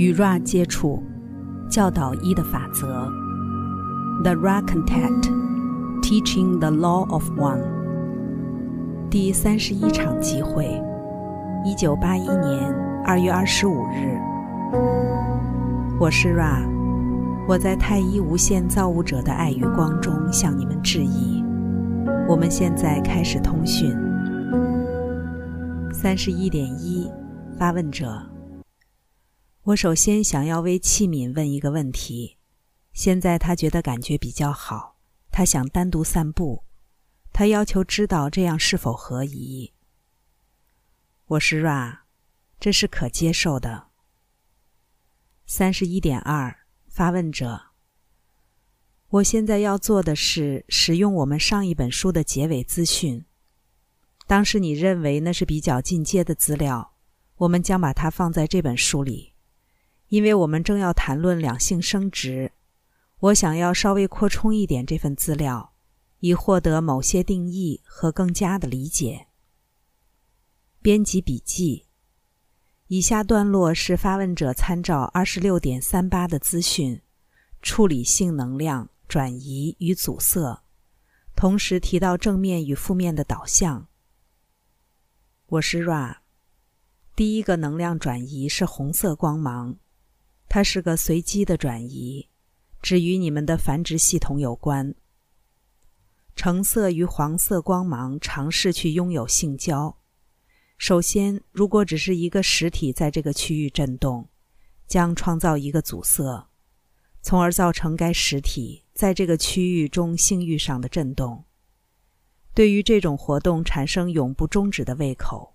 与 Ra 接触，教导一的法则。The Ra Contact, Teaching the Law of One。第三十一场集会，一九八一年二月二十五日。我是 Ra，我在太一无限造物者的爱与光中向你们致意。我们现在开始通讯。三十一点一，发问者。我首先想要为器皿问一个问题。现在他觉得感觉比较好，他想单独散步。他要求知道这样是否合宜。我是 Ra，这是可接受的。三十一点二，发问者。我现在要做的是使用我们上一本书的结尾资讯。当时你认为那是比较进阶的资料，我们将把它放在这本书里。因为我们正要谈论两性生殖，我想要稍微扩充一点这份资料，以获得某些定义和更加的理解。编辑笔记。以下段落是发问者参照二十六点三八的资讯，处理性能量转移与阻塞，同时提到正面与负面的导向。我是 Ra。第一个能量转移是红色光芒。它是个随机的转移，只与你们的繁殖系统有关。橙色与黄色光芒尝试去拥有性交。首先，如果只是一个实体在这个区域震动，将创造一个阻塞，从而造成该实体在这个区域中性欲上的震动。对于这种活动产生永不终止的胃口。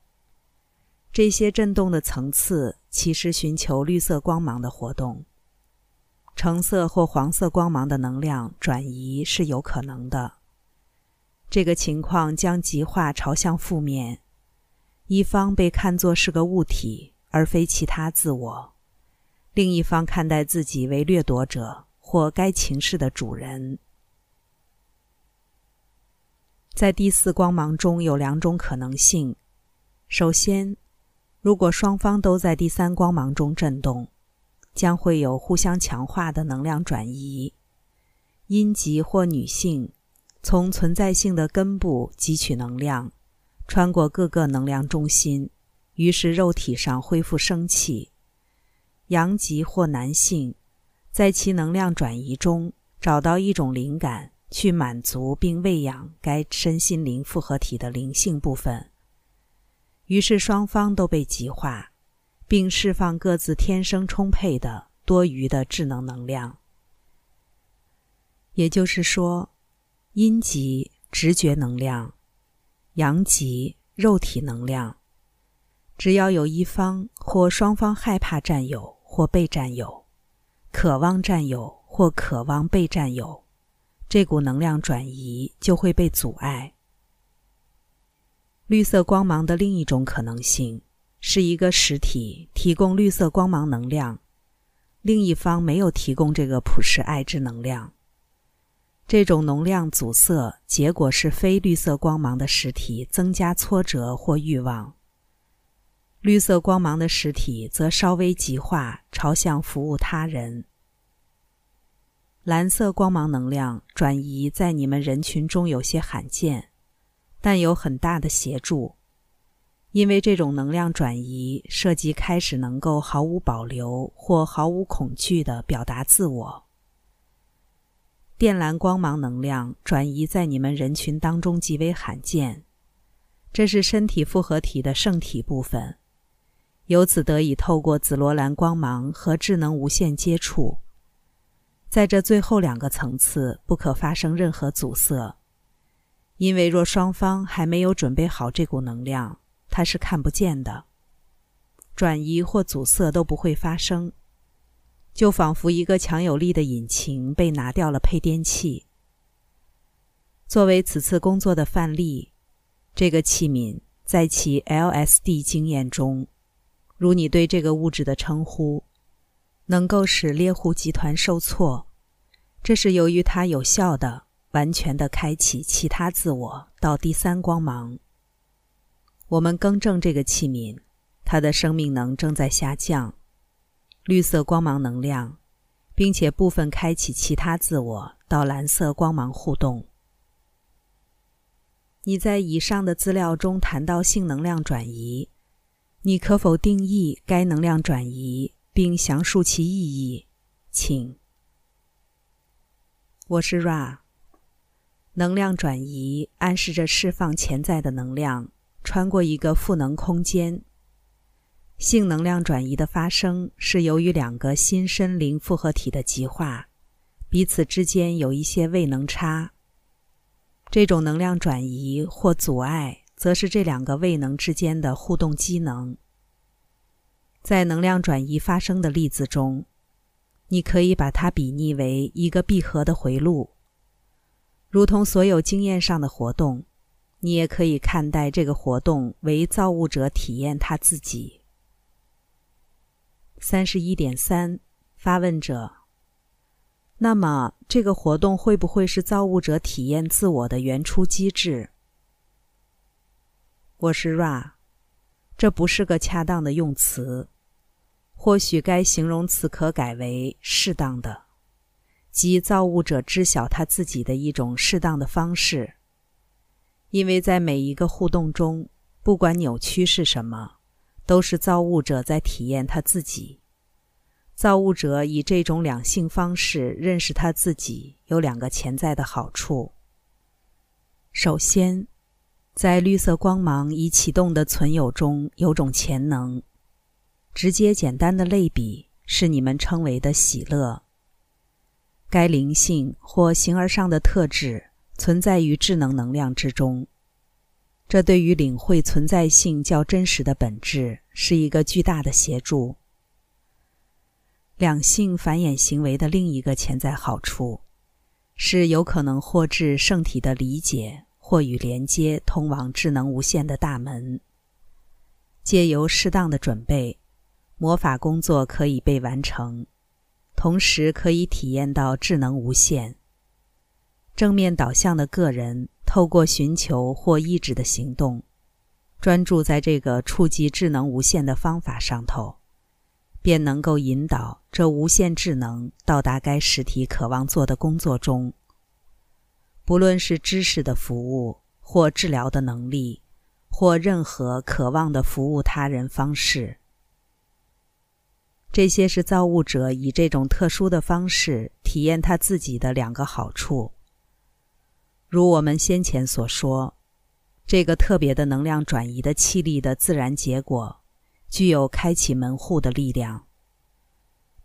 这些振动的层次其实寻求绿色光芒的活动，橙色或黄色光芒的能量转移是有可能的。这个情况将极化朝向负面，一方被看作是个物体而非其他自我，另一方看待自己为掠夺者或该情势的主人。在第四光芒中有两种可能性，首先。如果双方都在第三光芒中震动，将会有互相强化的能量转移。阴极或女性从存在性的根部汲取能量，穿过各个能量中心，于是肉体上恢复生气。阳极或男性在其能量转移中找到一种灵感，去满足并喂养该身心灵复合体的灵性部分。于是双方都被极化，并释放各自天生充沛的多余的智能能量。也就是说，阴极直觉能量，阳极肉体能量。只要有一方或双方害怕占有或被占有，渴望占有或渴望被占有，这股能量转移就会被阻碍。绿色光芒的另一种可能性是一个实体提供绿色光芒能量，另一方没有提供这个普世爱之能量。这种能量阻塞，结果是非绿色光芒的实体增加挫折或欲望，绿色光芒的实体则稍微极化，朝向服务他人。蓝色光芒能量转移在你们人群中有些罕见。但有很大的协助，因为这种能量转移涉及开始能够毫无保留或毫无恐惧地表达自我。电蓝光芒能量转移在你们人群当中极为罕见，这是身体复合体的圣体部分，由此得以透过紫罗兰光芒和智能无限接触，在这最后两个层次不可发生任何阻塞。因为若双方还没有准备好这股能量，它是看不见的，转移或阻塞都不会发生，就仿佛一个强有力的引擎被拿掉了配电器。作为此次工作的范例，这个器皿在其 LSD 经验中，如你对这个物质的称呼，能够使猎户集团受挫，这是由于它有效的。完全的开启其他自我到第三光芒。我们更正这个器皿，它的生命能正在下降。绿色光芒能量，并且部分开启其他自我到蓝色光芒互动。你在以上的资料中谈到性能量转移，你可否定义该能量转移并详述其意义？请。我是 Ra。能量转移暗示着释放潜在的能量，穿过一个赋能空间。性能量转移的发生是由于两个新身灵复合体的极化，彼此之间有一些位能差。这种能量转移或阻碍，则是这两个位能之间的互动机能。在能量转移发生的例子中，你可以把它比拟为一个闭合的回路，如同所有经验上的活动。你也可以看待这个活动为造物者体验他自己。三十一点三，发问者。那么，这个活动会不会是造物者体验自我的原初机制？我是 Ra，这不是个恰当的用词。或许该形容词可改为适当的，即造物者知晓他自己的一种适当的方式。因为在每一个互动中，不管扭曲是什么，都是造物者在体验他自己。造物者以这种两性方式认识他自己，有两个潜在的好处。首先，在绿色光芒已启动的存有中有种潜能，直接简单的类比是你们称为的喜乐。该灵性或形而上的特质存在于智能能量之中，这对于领会存在性较真实的本质是一个巨大的协助。两性繁衍行为的另一个潜在好处，是有可能获致圣体的理解或与连接通往智能无限的大门。借由适当的准备，魔法工作可以被完成，同时可以体验到智能无限。正面导向的个人透过寻求或抑制的行动，专注在这个触及智能无限的方法上头。便能够引导这无限智能到达该实体渴望做的工作中。不论是知识的服务，或治疗的能力，或任何渴望的服务他人方式，这些是造物者以这种特殊的方式体验他自己的两个好处。如我们先前所说，这个特别的能量转移的气力的自然结果。具有开启门户的力量，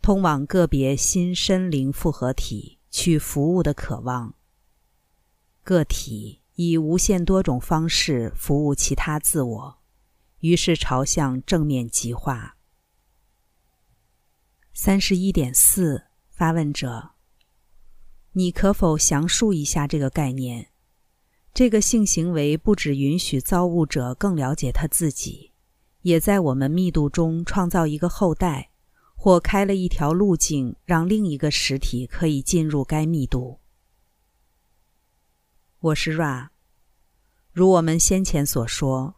通往个别新身灵复合体去服务的渴望。个体以无限多种方式服务其他自我，于是朝向正面极化。三十一点四，发问者，你可否详述一下这个概念？这个性行为不只允许造物者更了解他自己。也在我们密度中创造一个后代，或开了一条路径，让另一个实体可以进入该密度。我是 Ra。如我们先前所说，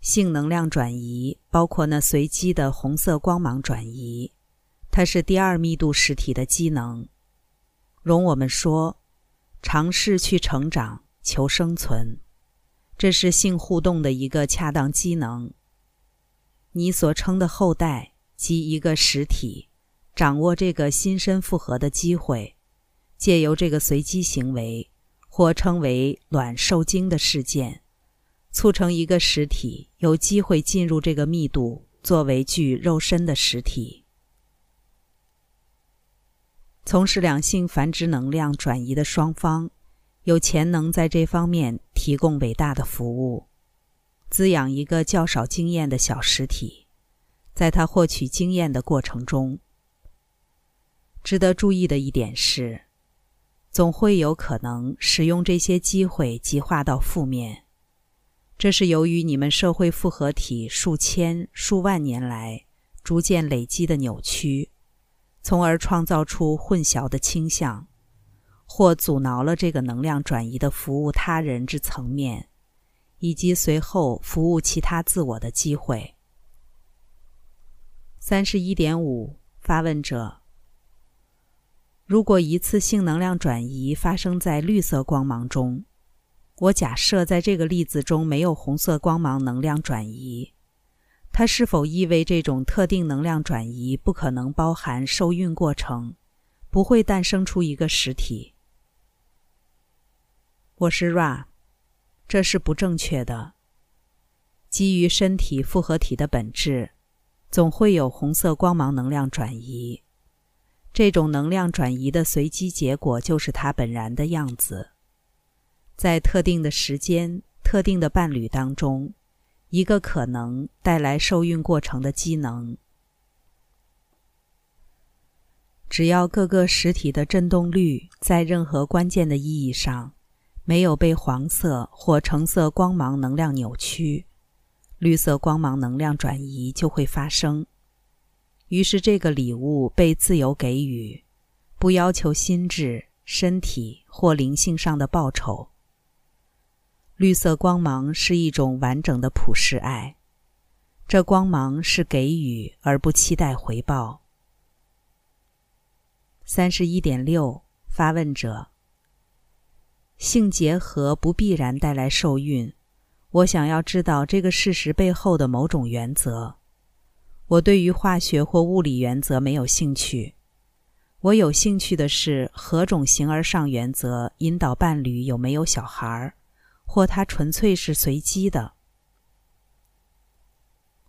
性能量转移包括那随机的红色光芒转移，它是第二密度实体的机能。容我们说，尝试去成长、求生存，这是性互动的一个恰当机能。你所称的后代及一个实体，掌握这个新生复合的机会，借由这个随机行为，或称为卵受精的事件，促成一个实体有机会进入这个密度，作为具肉身的实体，从事两性繁殖能量转移的双方，有潜能在这方面提供伟大的服务。滋养一个较少经验的小实体，在他获取经验的过程中，值得注意的一点是，总会有可能使用这些机会极化到负面。这是由于你们社会复合体数千、数万年来逐渐累积的扭曲，从而创造出混淆的倾向，或阻挠了这个能量转移的服务他人之层面。以及随后服务其他自我的机会。三十一点五，发问者：如果一次性能量转移发生在绿色光芒中，我假设在这个例子中没有红色光芒能量转移，它是否意味这种特定能量转移不可能包含受孕过程，不会诞生出一个实体？我是 Ra，这是不正确的。基于身体复合体的本质，总会有红色光芒能量转移。这种能量转移的随机结果就是它本然的样子。在特定的时间、特定的伴侣当中，一个可能带来受孕过程的机能。只要各个实体的振动率在任何关键的意义上没有被黄色或橙色光芒能量扭曲，绿色光芒能量转移就会发生。于是，这个礼物被自由给予，不要求心智、身体或灵性上的报酬。绿色光芒是一种完整的普世爱，这光芒是给予而不期待回报。三十一点六，发问者：性结合不必然带来受孕，我想要知道这个事实背后的某种原则。我对于化学或物理原则没有兴趣，我有兴趣的是何种形而上原则引导伴侣有没有小孩儿。或它纯粹是随机的。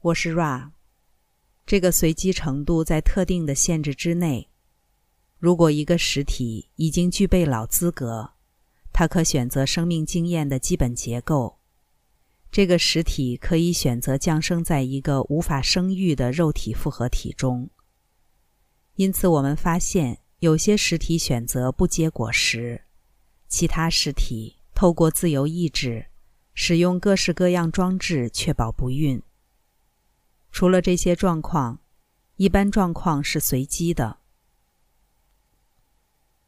我是 Ra，这个随机程度在特定的限制之内。如果一个实体已经具备老资格，它可选择生命经验的基本结构。这个实体可以选择降生在一个无法生育的肉体复合体中。因此，我们发现有些实体选择不结果实，其他实体。透过自由意志，使用各式各样装置确保不孕。除了这些状况，一般状况是随机的。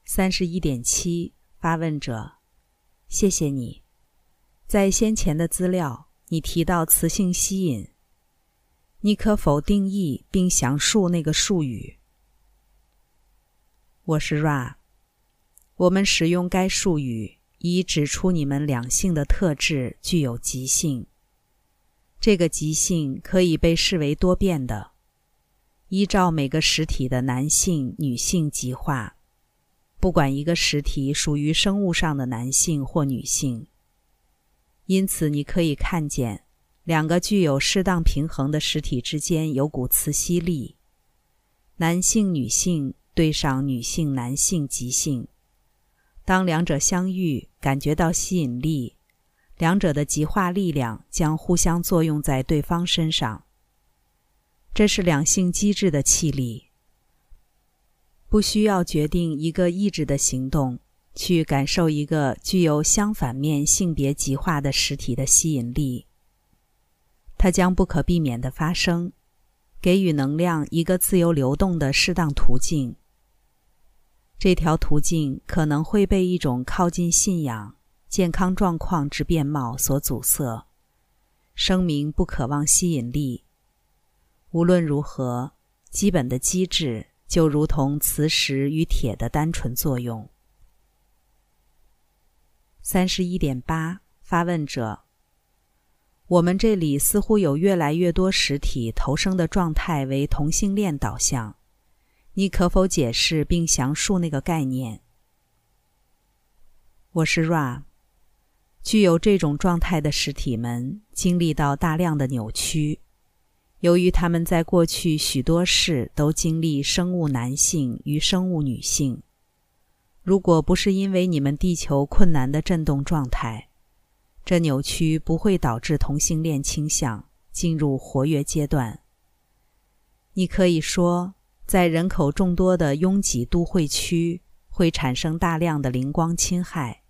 三十一点七，发问者，谢谢你。在先前的资料，你提到磁性吸引，你可否定义并详述那个术语？我是 Ra，我们使用该术语。以指出你们两性的特质具有极性。这个极性可以被视为多变的，依照每个实体的男性、女性极化，不管一个实体属于生物上的男性或女性。因此，你可以看见两个具有适当平衡的实体之间有股磁吸力，男性、女性对上女性、男性极性。当两者相遇，感觉到吸引力，两者的极化力量将互相作用在对方身上。这是两性机制的气力。不需要决定一个意志的行动，去感受一个具有相反面性别极化的实体的吸引力。它将不可避免地发生，给予能量一个自由流动的适当途径。这条途径可能会被一种靠近信仰、健康状况之面貌所阻塞，声明不渴望吸引力。无论如何，基本的机制就如同磁石与铁的单纯作用。三十一点八，发问者：我们这里似乎有越来越多实体投生的状态为同性恋导向。你可否解释并详述那个概念？我是 Ra，具有这种状态的实体们经历到大量的扭曲，由于他们在过去许多事都经历生物男性与生物女性。如果不是因为你们地球困难的震动状态，这扭曲不会导致同性恋倾向进入活跃阶段。你可以说。在人口众多的拥挤都会区，会产生大量的灵光侵害。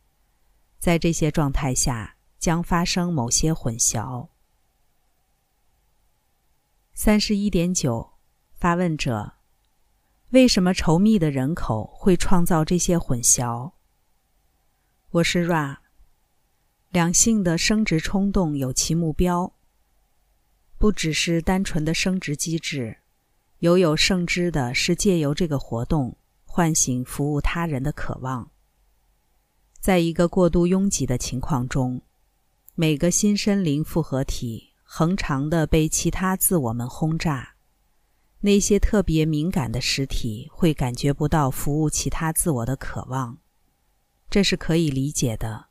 在这些状态下，将发生某些混淆。三十一点九，发问者：为什么稠密的人口会创造这些混淆？我是 Ra。两性的生殖冲动有其目标，不只是单纯的生殖机制。犹有圣知的是借由这个活动唤醒服务他人的渴望。在一个过度拥挤的情况中，每个新身灵复合体恒常的被其他自我们轰炸。那些特别敏感的实体会感觉不到服务其他自我的渴望，这是可以理解的。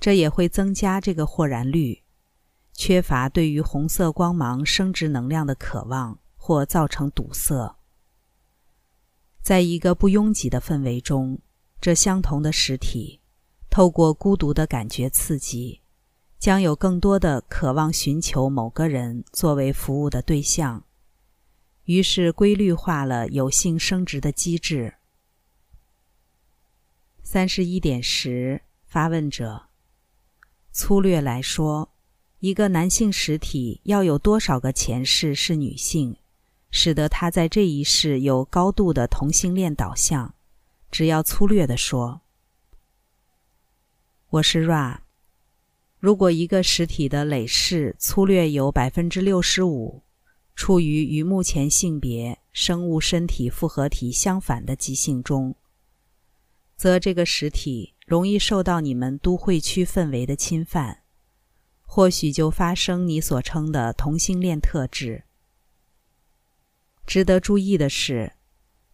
这也会增加这个豁然率，缺乏对于红色光芒生殖能量的渴望，或造成堵塞。在一个不拥挤的氛围中，这相同的实体透过孤独的感觉刺激，将有更多的渴望寻求某个人作为服务的对象。于是规律化了有性生殖的机制。三十一点十，发问者：粗略来说，一个男性实体要有多少个前世是女性，使得他在这一世有高度的同性恋导向？只要粗略的说，我是 Ra。如果一个实体的累世粗略有百分之六十五。处于与目前性别生物身体复合体相反的极性中，则这个实体容易受到你们都会区氛围的侵犯，或许就发生你所称的同性恋特质。值得注意的是，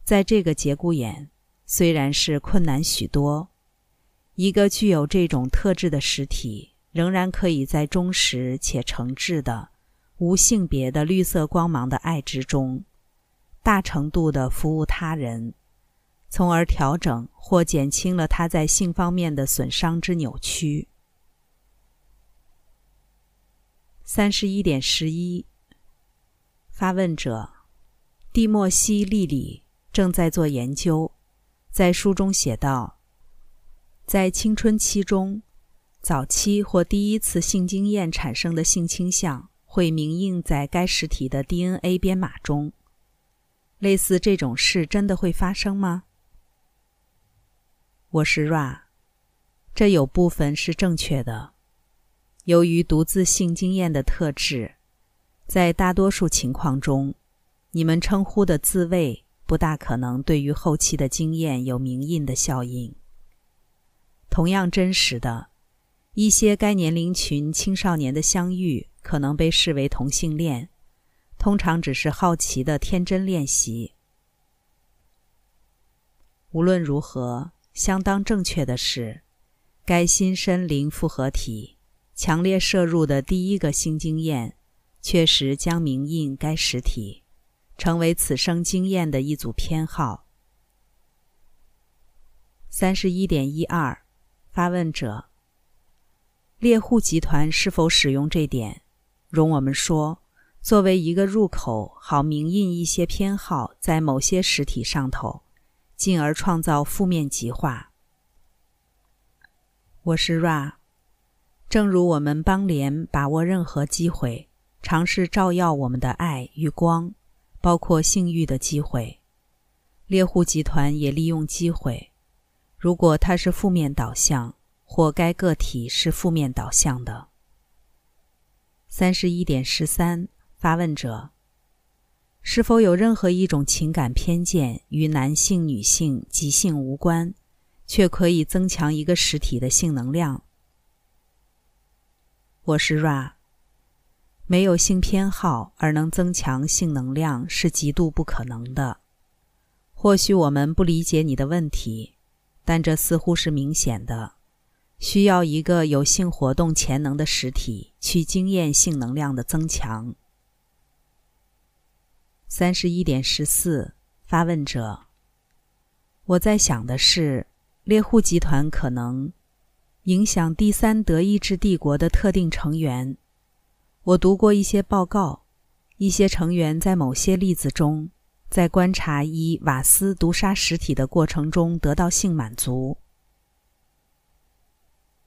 在这个节骨眼，虽然是困难许多，一个具有这种特质的实体仍然可以在忠实且诚挚的。无性别的绿色光芒的爱之中，大程度的服务他人，从而调整或减轻了他在性方面的损伤之扭曲。三十一点十一，发问者蒂莫西·莉莉正在做研究，在书中写道：在青春期中，早期或第一次性经验产生的性倾向。会铭印在该实体的 DNA 编码中。类似这种事真的会发生吗？我是 Ra，这有部分是正确的。由于独自性经验的特质，在大多数情况中，你们称呼的自慰不大可能对于后期的经验有明印的效应。同样真实的，一些该年龄群青少年的相遇。可能被视为同性恋，通常只是好奇的天真练习。无论如何，相当正确的是，该新身灵复合体强烈摄入的第一个新经验，确实将铭印该实体，成为此生经验的一组偏好。三十一点一二，发问者：猎户集团是否使用这点？容我们说，作为一个入口，好明印一些偏好在某些实体上头，进而创造负面极化。我是 Ra，正如我们邦联把握任何机会，尝试照耀我们的爱与光，包括性欲的机会，猎户集团也利用机会。如果它是负面导向，或该个体是负面导向的。三十一点十三，发问者：是否有任何一种情感偏见与男性、女性及性无关，却可以增强一个实体的性能量？我是 Ra。没有性偏好而能增强性能量是极度不可能的。或许我们不理解你的问题，但这似乎是明显的。需要一个有性活动潜能的实体去经验性能量的增强。三十一点十四，发问者：我在想的是，猎户集团可能影响第三德意志帝国的特定成员。我读过一些报告，一些成员在某些例子中，在观察以瓦斯毒杀实体的过程中得到性满足。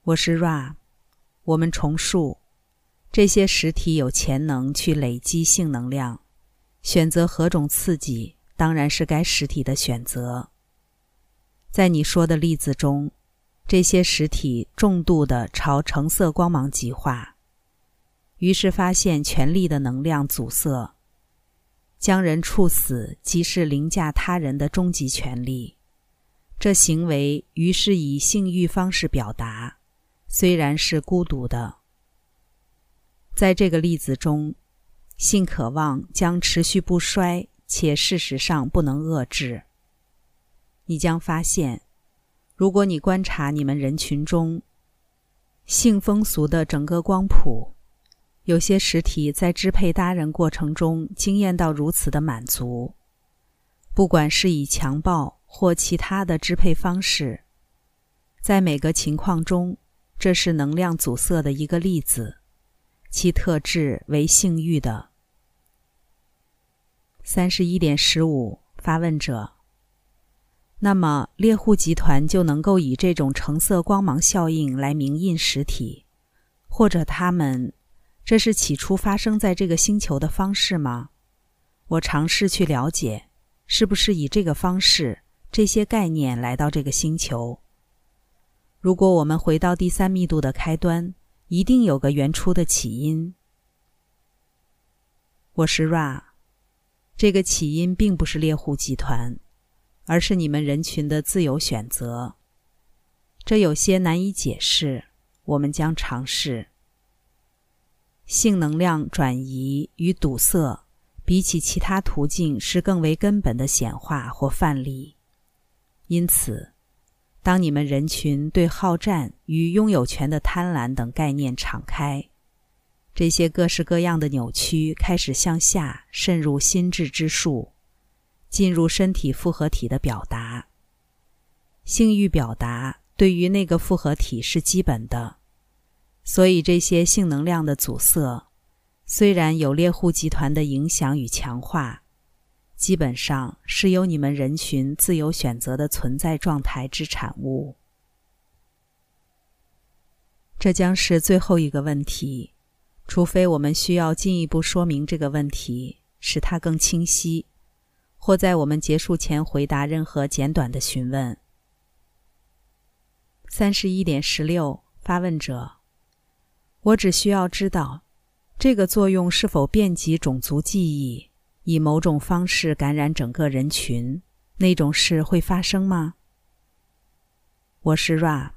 我是 Ra，我们重述，这些实体有潜能去累积性能量，选择何种刺激当然是该实体的选择。在你说的例子中，这些实体重度的朝橙色光芒极化，于是发现权力的能量阻塞，将人处死即是凌驾他人的终极权利。这行为于是以性欲方式表达，虽然是孤独的。在这个例子中，性渴望将持续不衰，且事实上不能遏制。你将发现，如果你观察你们人群中性风俗的整个光谱，有些实体在支配他人过程中经验到如此的满足，不管是以强暴或其他的支配方式，在每个情况中，这是能量阻塞的一个例子。其特质为性欲的。三十一点十五，发问者。那么猎户集团就能够以这种橙色光芒效应来明印实体，或者他们这是起初发生在这个星球的方式吗？我尝试去了解，是不是以这个方式、这些概念来到这个星球？如果我们回到第三密度的开端。一定有个原初的起因。我是 Ra，这个起因并不是猎户集团，而是你们人群的自由选择。这有些难以解释，我们将尝试。性能量转移与堵塞，比起其他途径是更为根本的显化或范例，因此。当你们人群对好战与拥有权的贪婪等概念敞开，这些各式各样的扭曲开始向下渗入心智之树，进入身体复合体的表达。性欲表达对于那个复合体是基本的，所以这些性能量的阻塞，虽然有猎户集团的影响与强化。基本上是由你们人群自由选择的存在状态之产物。这将是最后一个问题，除非我们需要进一步说明这个问题，使它更清晰，或在我们结束前回答任何简短的询问。三十一点十六，发问者：我只需要知道，这个作用是否遍及种族记忆。以某种方式感染整个人群，那种事会发生吗？我是 Ra，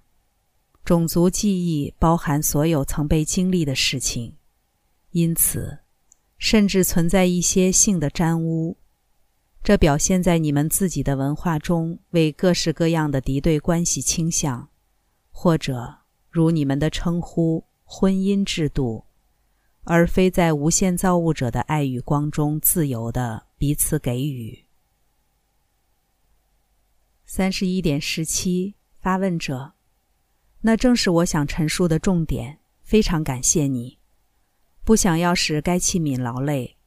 种族记忆包含所有曾被经历的事情，因此，甚至存在一些性的沾污。这表现在你们自己的文化中为各式各样的敌对关系倾向，或者如你们的称呼——婚姻制度。而非在无限造物者的爱与光中自由的彼此给予。三十一点十七，发问者，那正是我想陈述的重点。非常感谢你，不想要使该器皿劳累。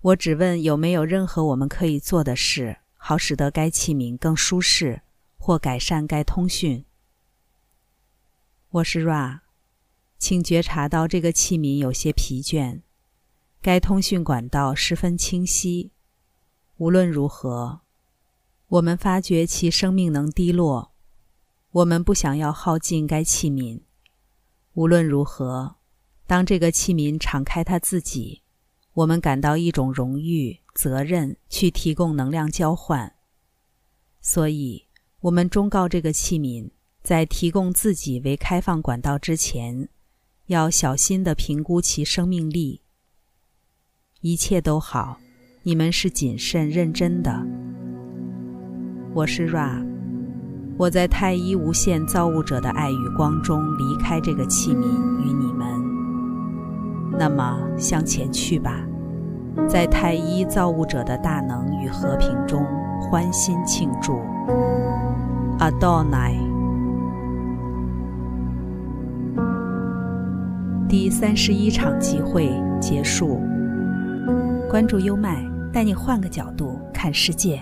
我只问有没有任何我们可以做的事，好使得该器皿更舒适，或改善该通讯。我是 Ra。请觉察到这个器皿有些疲倦，该通讯管道十分清晰。无论如何，我们发觉其生命能低落。我们不想要耗尽该器皿。无论如何，当这个器皿敞开它自己，我们感到一种荣誉、责任去提供能量交换。所以，我们忠告这个器皿，在提供自己为开放管道之前。要小心地评估其生命力。一切都好，你们是谨慎认真的。我是 Ra，我在太一无限造物者的爱与光中离开这个器皿与你们。那么向前去吧，在太一造物者的大能与和平中欢欣庆祝。Adonai。第三十一场集会结束。关注优麦，带你换个角度看世界。